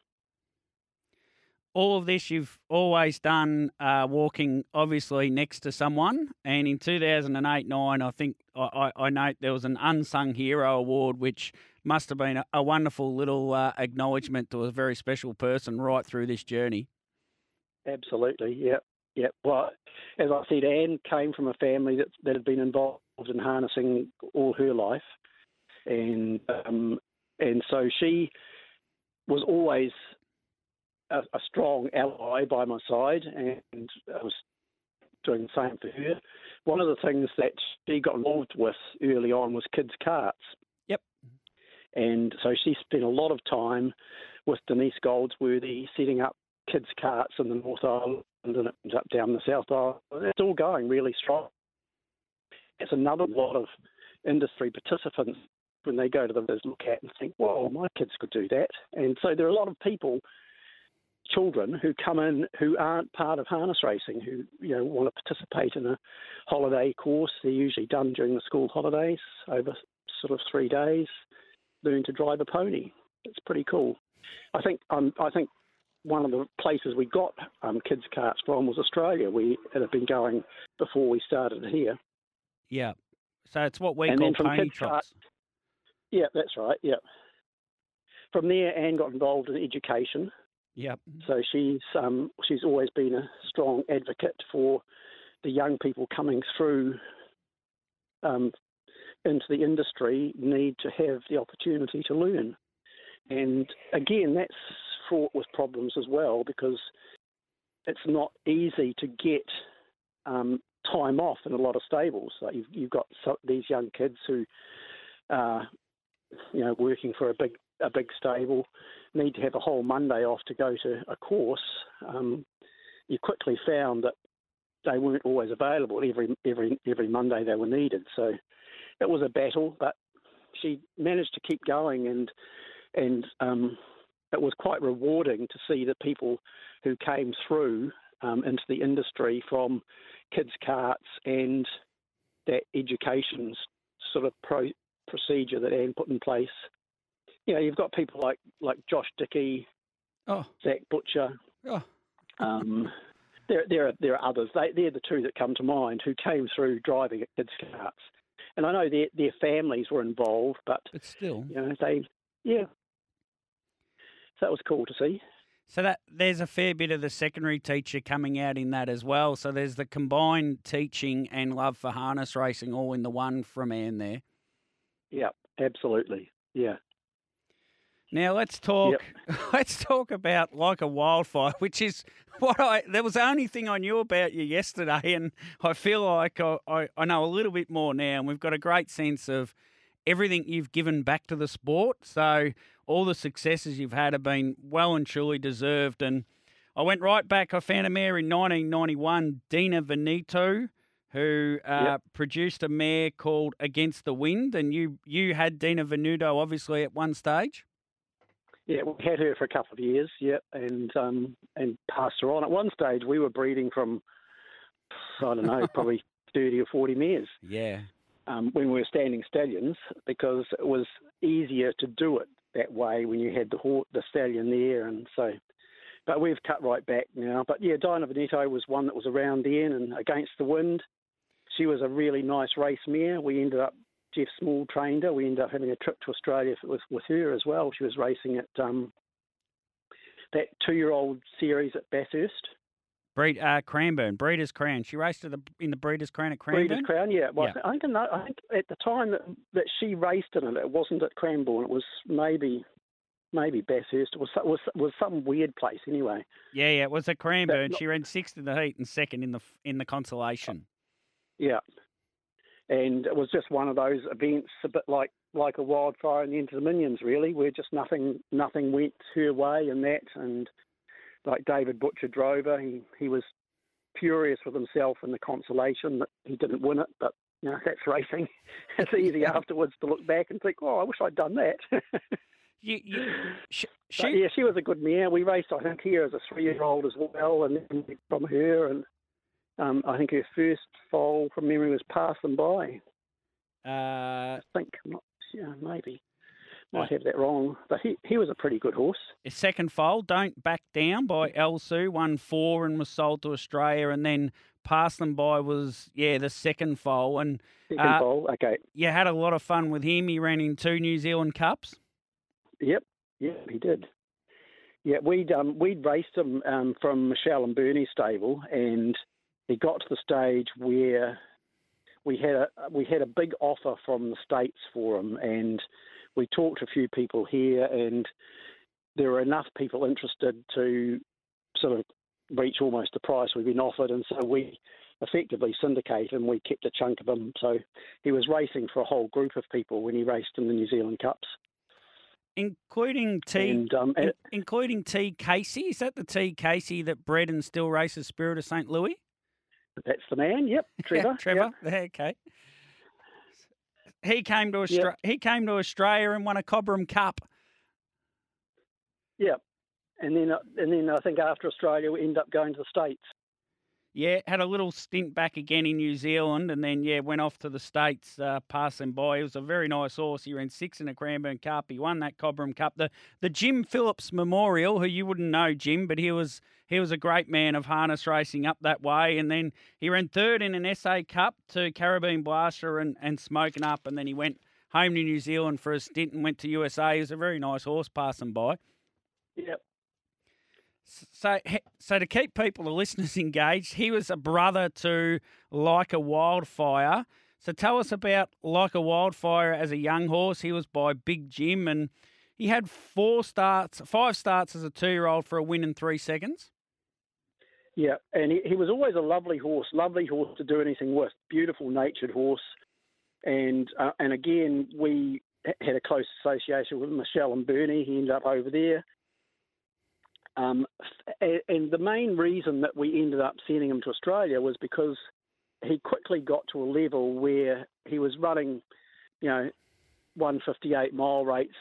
All of this you've always done uh, walking obviously next to someone and in 2008 9 i think I, I, I note there was an unsung hero award which must have been a, a wonderful little uh, acknowledgement to a very special person right through this journey Absolutely, yep, yep. Well, as I said, Anne came from a family that that had been involved in harnessing all her life, and um, and so she was always a, a strong ally by my side, and I was doing the same for her. One of the things that she got involved with early on was kids' carts. Yep. And so she spent a lot of time with Denise Goldsworthy setting up kids' carts in the North Island and it up down the South Island. It's all going really strong. It's another lot of industry participants when they go to the look at and think, well, my kids could do that. And so there are a lot of people, children, who come in who aren't part of harness racing, who you know want to participate in a holiday course. They're usually done during the school holidays over sort of three days. Learn to drive a pony. It's pretty cool. I think um, I think one of the places we got um, kids' carts from was Australia. We had been going before we started here. yeah so it's what we And call pony trots Yeah, that's right. Yeah. From there, Anne got involved in education. Yep So she's um, she's always been a strong advocate for the young people coming through um, into the industry need to have the opportunity to learn. And again, that's fraught with problems as well because it's not easy to get um, time off in a lot of stables. You've, you've got so, these young kids who are, you know, working for a big a big stable, need to have a whole Monday off to go to a course. Um, you quickly found that they weren't always available every every every Monday they were needed. So it was a battle, but she managed to keep going, and and um, it was quite rewarding to see the people who came through um, into the industry from kids' carts and that education sort of pro- procedure that Anne put in place. You know, you've got people like like Josh Dickey, oh Zach Butcher. oh Um, there, there are there are others. They, they're the two that come to mind who came through driving at kids' carts, and I know their their families were involved, but but still you know they, yeah. So that was cool to see. So that there's a fair bit of the secondary teacher coming out in that as well. So there's the combined teaching and love for harness racing all in the one from Anne there. Yeah, absolutely. Yeah. Now let's talk. Yep. [LAUGHS] Let's talk about like a wildfire, which is what I. There was the only thing I knew about you yesterday, and I feel like I, I, I know a little bit more now. And we've got a great sense of everything you've given back to the sport. So all the successes you've had have been well and truly deserved. And I went right back. I found a mare in 1991, Dina Veneto, who uh, yep. produced a mare called Against the Wind, and you you had Dina Venuto obviously at one stage. Yeah, we had her for a couple of years. Yep, and um, and passed her on. At one stage, we were breeding from I don't know, [LAUGHS] probably thirty or forty mares. Yeah. Um, when we were standing stallions, because it was easier to do it that way when you had the the stallion there, and so. But we've cut right back now. But yeah, Diana Veneto was one that was around then and against the wind. She was a really nice race mare. We ended up Geoff Small trained her. We ended up having a trip to Australia with with her as well. She was racing at um, that two-year-old series at Bathurst. Breed, uh, Cranbourne, Breeders' Crown. She raced the, in the Breeders' Crown at Cranbourne. Breeders' Crown, yeah. Well, yeah. I think I think at the time that, that she raced in it, it wasn't at Cranbourne. It was maybe maybe Bathurst. It was was was some weird place anyway. Yeah, yeah. It was at Cranbourne. Not, she ran sixth in the heat and second in the in the consolation. Yeah, and it was just one of those events, a bit like like a wildfire in the Inter Dominions, really, where just nothing nothing went her way and that, and like David Butcher drove her. He he was furious with himself in the consolation that he didn't win it, but you know that's racing. [LAUGHS] it's easy afterwards to look back and think, oh, I wish I'd done that. [LAUGHS] you, you, she, yeah, she was a good mare. We raced, I think, here as a three-year-old as well, and from her, and um, I think her first foal from memory was Pass Them By. Uh, I think, yeah, maybe might have that wrong, but he, he was a pretty good horse. His second foal, Don't Back Down by Elsu, won four and was sold to Australia, and then Pass Them By was, yeah, the second foal. And, second uh, foal, okay. You had a lot of fun with him. He ran in two New Zealand Cups. Yep, yep, he did. Yeah, we'd um, we'd raced him um, from Michelle and Bernie stable, and he got to the stage where we had a we had a big offer from the states for him, and we talked to a few people here, and there were enough people interested to sort of reach almost the price we've been offered, and so we effectively syndicated and we kept a chunk of him. So he was racing for a whole group of people when he raced in the New Zealand Cups. Including T, and, um, and, including T Casey. Is that the T Casey that bred and still races Spirit of St. Louis? That's the man. Yep, [LAUGHS] Trevor. Trevor. Yep. [LAUGHS] Okay he came to Australia. Yep. He came to Australia and won a Cobram Cup. Yeah, and then uh, and then I think after Australia we end up going to the states. Yeah, had a little stint back again in New Zealand, and then yeah went off to the states, uh, passing by. It was a very nice horse. He ran six in a Cranbourne Cup. He won that Cobram Cup. The the Jim Phillips Memorial, who you wouldn't know Jim, but he was he was a great man of harness racing up that way. And then he ran third in an SA Cup to Caribbean Blaster and and Smoken Up, and then he went home to New Zealand for a stint and went to USA. He was a very nice horse passing by. Yep. So, so to keep people, the listeners [LAUGHS] engaged, he was a brother to Like a Wildfire. So tell us about Like a Wildfire as a young horse. He was by Big Jim, and he had four starts, five starts as a two-year-old for a win in three seconds. Yeah, and he, he was always a lovely horse, lovely horse to do anything with. Beautiful natured horse, and uh, and again we had a close association with Michelle and Bernie. He ended up over there. Um, and the main reason that we ended up sending him to Australia was because he quickly got to a level where he was running, you know, 158 mile rates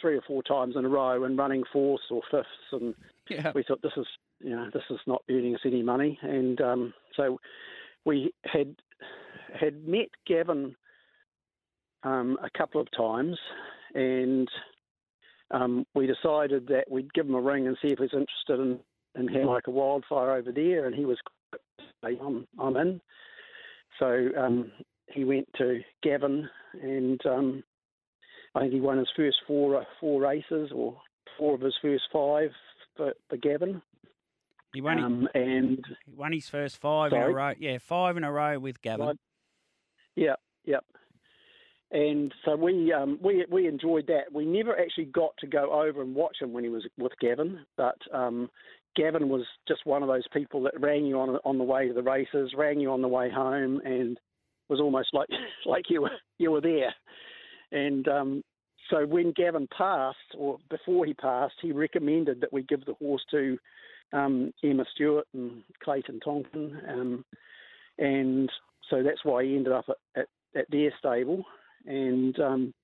three or four times in a row and running fourths or fifths, and yeah. we thought this is, you know, this is not earning us any money, and um, so we had had met Gavin um, a couple of times, and um, we decided that we'd give him a ring and see if he's interested in, in having like a wildfire over there, and he was, I'm, I'm in. So um, he went to Gavin, and um, I think he won his first four four races or four of his first five for, for Gavin. He won, um, and he won his first five in a row. Yeah, five in a row with Gavin. Right. Yeah, yeah. And so we um, we we enjoyed that. We never actually got to go over and watch him when he was with Gavin, but um, Gavin was just one of those people that rang you on on the way to the races, rang you on the way home, and was almost like [LAUGHS] like you were you were there. And um, so when Gavin passed, or before he passed, he recommended that we give the horse to um, Emma Stewart and Clayton Tonkin, um, and so that's why he ended up at, at, at their stable. And um,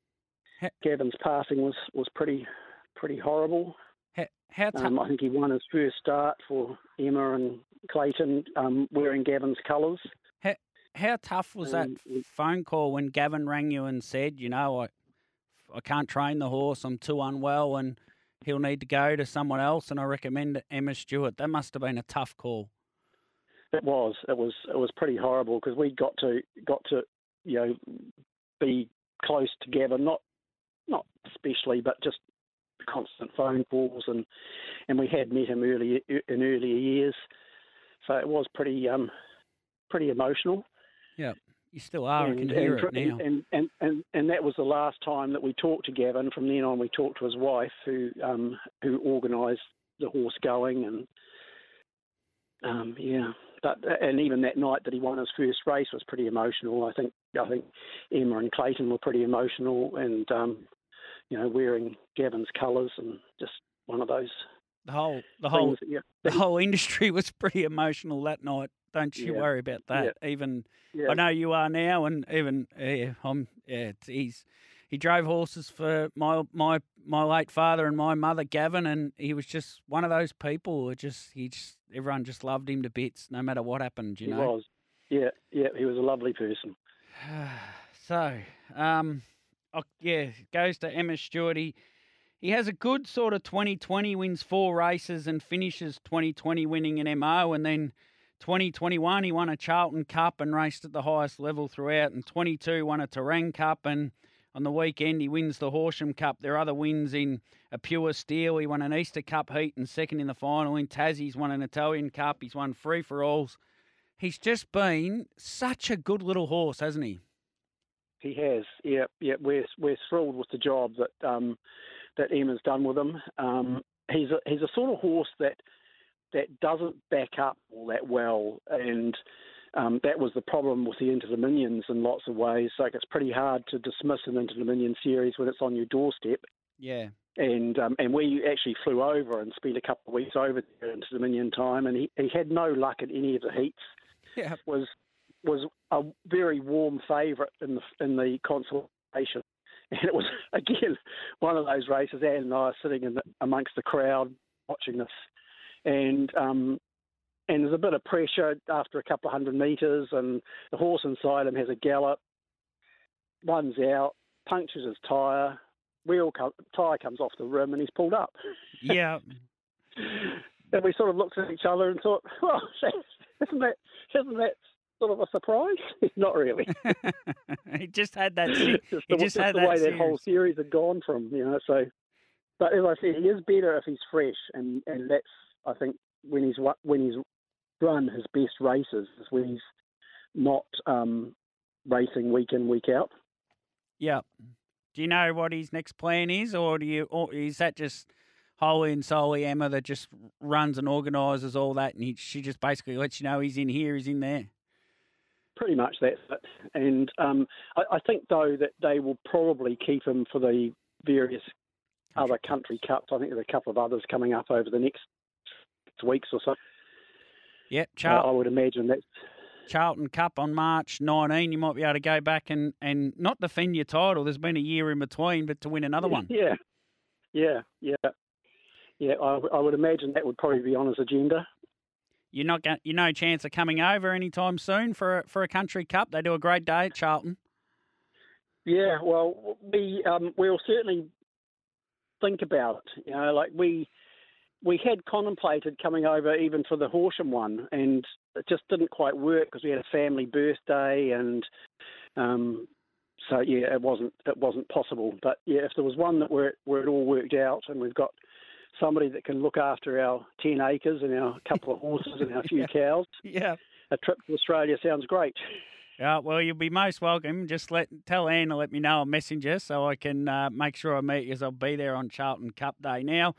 Gavin's passing was, was pretty pretty horrible. How, how tough? Um, I think he won his first start for Emma and Clayton um, wearing Gavin's colours. How tough was that phone call when Gavin rang you and said, you know, I, I can't train the horse, I'm too unwell, and he'll need to go to someone else, and I recommend Emma Stewart. That must have been a tough call. It was it was it was pretty horrible because we got to got to you know be close together, not not especially, but just constant phone calls and and we had met him early in earlier years, so it was pretty um pretty emotional. Yeah, you still are. I can and, hear and, it now. And, and, and, and that was the last time that we talked to Gavin. From then on, we talked to his wife, who um, who organised the horse going, and um, yeah. But and even that night that he won his first race was pretty emotional. I think I think Emma and Clayton were pretty emotional, and um, you know wearing Gavin's colours and just one of those The whole, the whole. That, yeah, the whole industry was pretty emotional that night. Don't you Yeah. worry about that. Even yeah, I know you are now, and even yeah, I'm. Yeah, it's- he's he drove horses for my my my late father and my mother, Gavin, and he was just one of those people. Who just he just everyone just loved him to bits, no matter what happened. You he know. was. Yeah, yeah, he was a lovely person. [SIGHS] so, um, oh, yeah, goes to Emma Stewart. He, he has a good sort of 2020, wins four races and finishes 2020 winning an MO. And then 2021, he won a Charlton Cup and raced at the highest level throughout. And 22, won a Terang Cup. And on the weekend, he wins the Horsham Cup. There are other wins in a Pure Steel. He won an Easter Cup heat and second in the final. In Tassie, he's won an Italian Cup. He's won free for alls. He's just been such a good little horse, hasn't he? He has, yeah, yeah. We're we're thrilled with the job that um, that Emma's done with him. Um, he's a he's a sort of horse that that doesn't back up all that well, and um, that was the problem with the Inter Dominions in lots of ways. Like it's pretty hard to dismiss an Inter Dominion series when it's on your doorstep. Yeah. And um, and we actually flew over and spent a couple of weeks over there in Inter Dominion time, and he, he had no luck at any of the heats Yeah. was was a very warm favourite in the in the consultation, [LAUGHS] and it was again one of those races. Anne and I are sitting in the, amongst the crowd watching this, and um, and there's a bit of pressure after a couple of hundred metres, and the horse inside him has a gallop, runs out, punctures his tyre, wheel co- tyre comes off the rim, and he's pulled up. Yeah. [LAUGHS] And we sort of looked at each other and thought, well, [LAUGHS] oh, isn't that isn't that sort of a surprise? [LAUGHS] Not really. he just had that. se- just he the, just had the that way that whole series. series had gone from, you know. So, but as I said, he is better if he's fresh, and and that's I think when he's when he's run his best races is when he's not um, racing week in week out. Yeah. Do you know what his next plan is, or do you, or is that just wholly and solely Emma that just runs and organises all that, and he, she just basically lets you know he's in here, he's in there? Pretty much that's it. And um, I, I think though that they will probably keep him for the various other country cups. I think there's a couple of others coming up over the next weeks or so. Yep. Uh, I would imagine that's Charlton Cup on March 19. You might be able to go back and, and not defend your title. There's been a year in between, but to win another one. Yeah, yeah, yeah, yeah. I, I would imagine that would probably be on his agenda. You're not going. You no chance of coming over anytime soon for a, for a country cup. They do a great day at Charlton. Yeah, well, we um, we'll certainly think about it. You know, like we we had contemplated coming over even for the Horsham one, and it just didn't quite work because we had a family birthday, and um, so yeah, it wasn't it wasn't possible. But yeah, if there was one that where it, where it all worked out, and we've got somebody that can look after our 10 acres and our couple of horses and our [LAUGHS] few Yeah. cows, Yeah. a trip to Australia sounds great. Yeah, well, you'll be most welcome. Just let tell Anne to let me know on Messenger so I can uh, make sure I meet you. I'll be there on Charlton Cup Day. Now,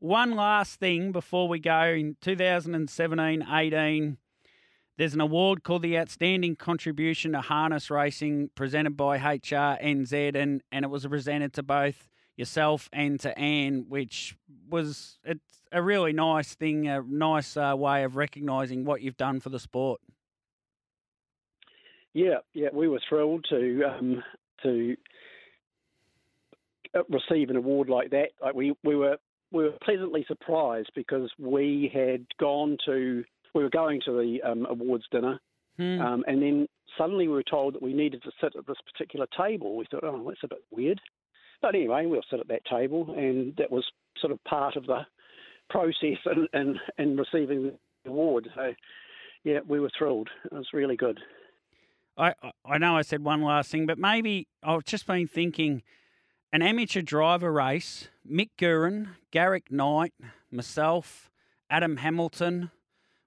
one last thing before we go in 2017-18, there's an award called the Outstanding Contribution to Harness Racing, presented by HRNZ, and and it was presented to both yourself and to Anne, which was it's a really nice thing, a nice uh, way of recognising what you've done for the sport. Yeah, yeah, we were thrilled to um, to uh, receive an award like that. Like we, we were we were pleasantly surprised because we had gone to we were going to the um, awards dinner, Hmm. um, and then suddenly we were told that we needed to sit at this particular table. We thought, oh, that's a bit weird. But anyway, we'll sit at that table, and that was sort of part of the process and and, and receiving the award. So, yeah, we were thrilled. It was really good. I I- I know I said one last thing, but maybe I've just been thinking an amateur driver race, Mick Guerin, Garrick Knight, myself, Adam Hamilton.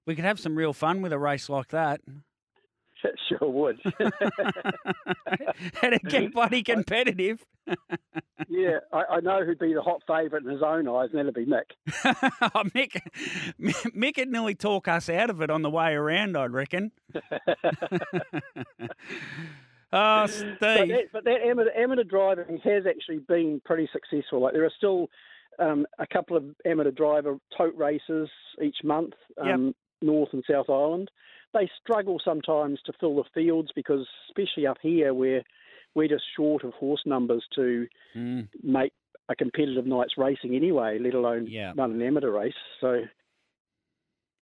We could have some real fun with a race like that. [LAUGHS] It sure would. [LAUGHS] and it get [LAUGHS] bloody competitive. yeah, I, I know who'd be the hot favourite in his own eyes, and that'd be Mick. oh, Mick, Mick would nearly talk us out of it on the way around, I reckon. [LAUGHS] oh, Steve. But that, but that amateur, amateur driving has actually been pretty successful. Like there are still um, a couple of amateur driver tote races each month, Yep. um, North and South Island. They struggle sometimes to fill the fields because, especially up here, where we're just short of horse numbers to Mm, make a competitive night's racing anyway, let alone Yeah. run an amateur race. So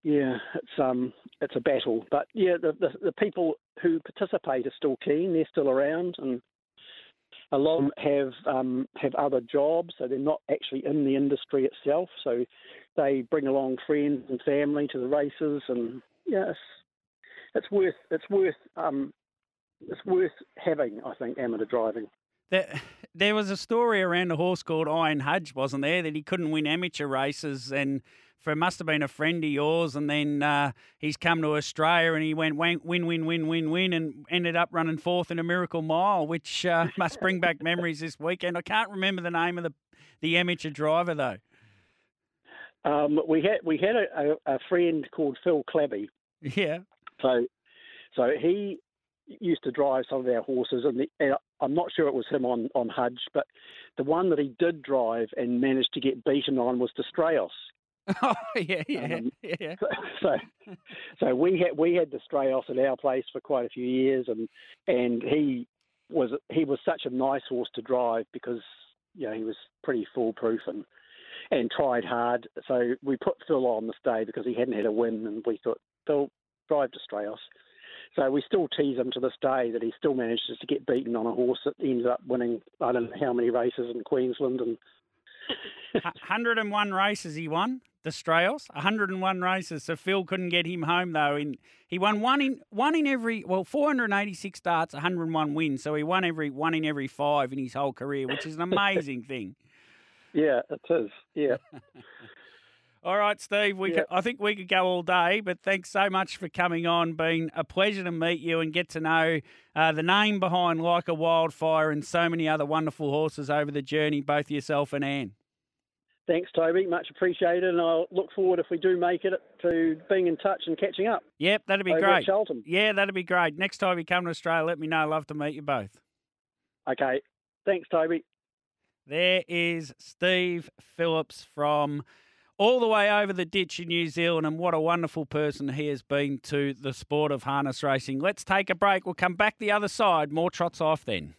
yeah, it's um it's a battle. But yeah, the, the the people who participate are still keen, they're still around and a lot of them have um, have other jobs, so they're not actually in the industry itself. So they bring along friends and family to the races, and yeah, it's, it's worth it's worth um, it's worth having. I think amateur driving. There, [SIGHS] there was a story around a horse called Iron Hudge, wasn't there, that he couldn't win amateur races, and for it must have been a friend of yours, and then uh, he's come to Australia and he went win, win, win, win, win, win, and ended up running fourth in a Miracle Mile, which uh, [LAUGHS] must bring back memories this weekend. I can't remember the name of the the amateur driver though. Um, we had we had a, a, a friend called Phil Clabby. Yeah. So, so he used to drive some of our horses, and, the, and I'm not sure it was him on on Hudge, but the one that he did drive and managed to get beaten on was Destrayos. [LAUGHS] Oh yeah, yeah, Um, yeah. [LAUGHS] So, so we had we had Destrayos at our place for quite a few years, and and he was he was such a nice horse to drive because you know he was pretty foolproof and and tried hard. So we put Phil on this day because he hadn't had a win, and we thought Phil drive Destrayos. So we still tease him to this day that he still manages to get beaten on a horse that ends up winning I don't know how many races in Queensland and 101 races he won, Destrayos. 101 races. So Phil couldn't get him home though. In he won one in one in every well 486 starts, 101 wins. So he won every one in every five in his whole career, which is an amazing thing. yeah, it is. Yeah. [LAUGHS] All right, Steve. We Yeah. could, I think we could go all day, but thanks so much for coming on. Been a pleasure to meet you and get to know uh, the name behind Like a Wildfire and so many other wonderful horses over the journey, both yourself and Anne. Thanks, Toby. Much appreciated, and I'll look forward if we do make it to being in touch and catching up. Yep, that'd be great. At Charlton. Yeah, that'd be great. Next time you come to Australia, let me know. Love to meet you both. Okay. Thanks, Toby. There is Steve Phillips from all the way over the ditch in New Zealand, and what a wonderful person he has been to the sport of harness racing. Let's take a break. We'll come back the other side. More trots off then.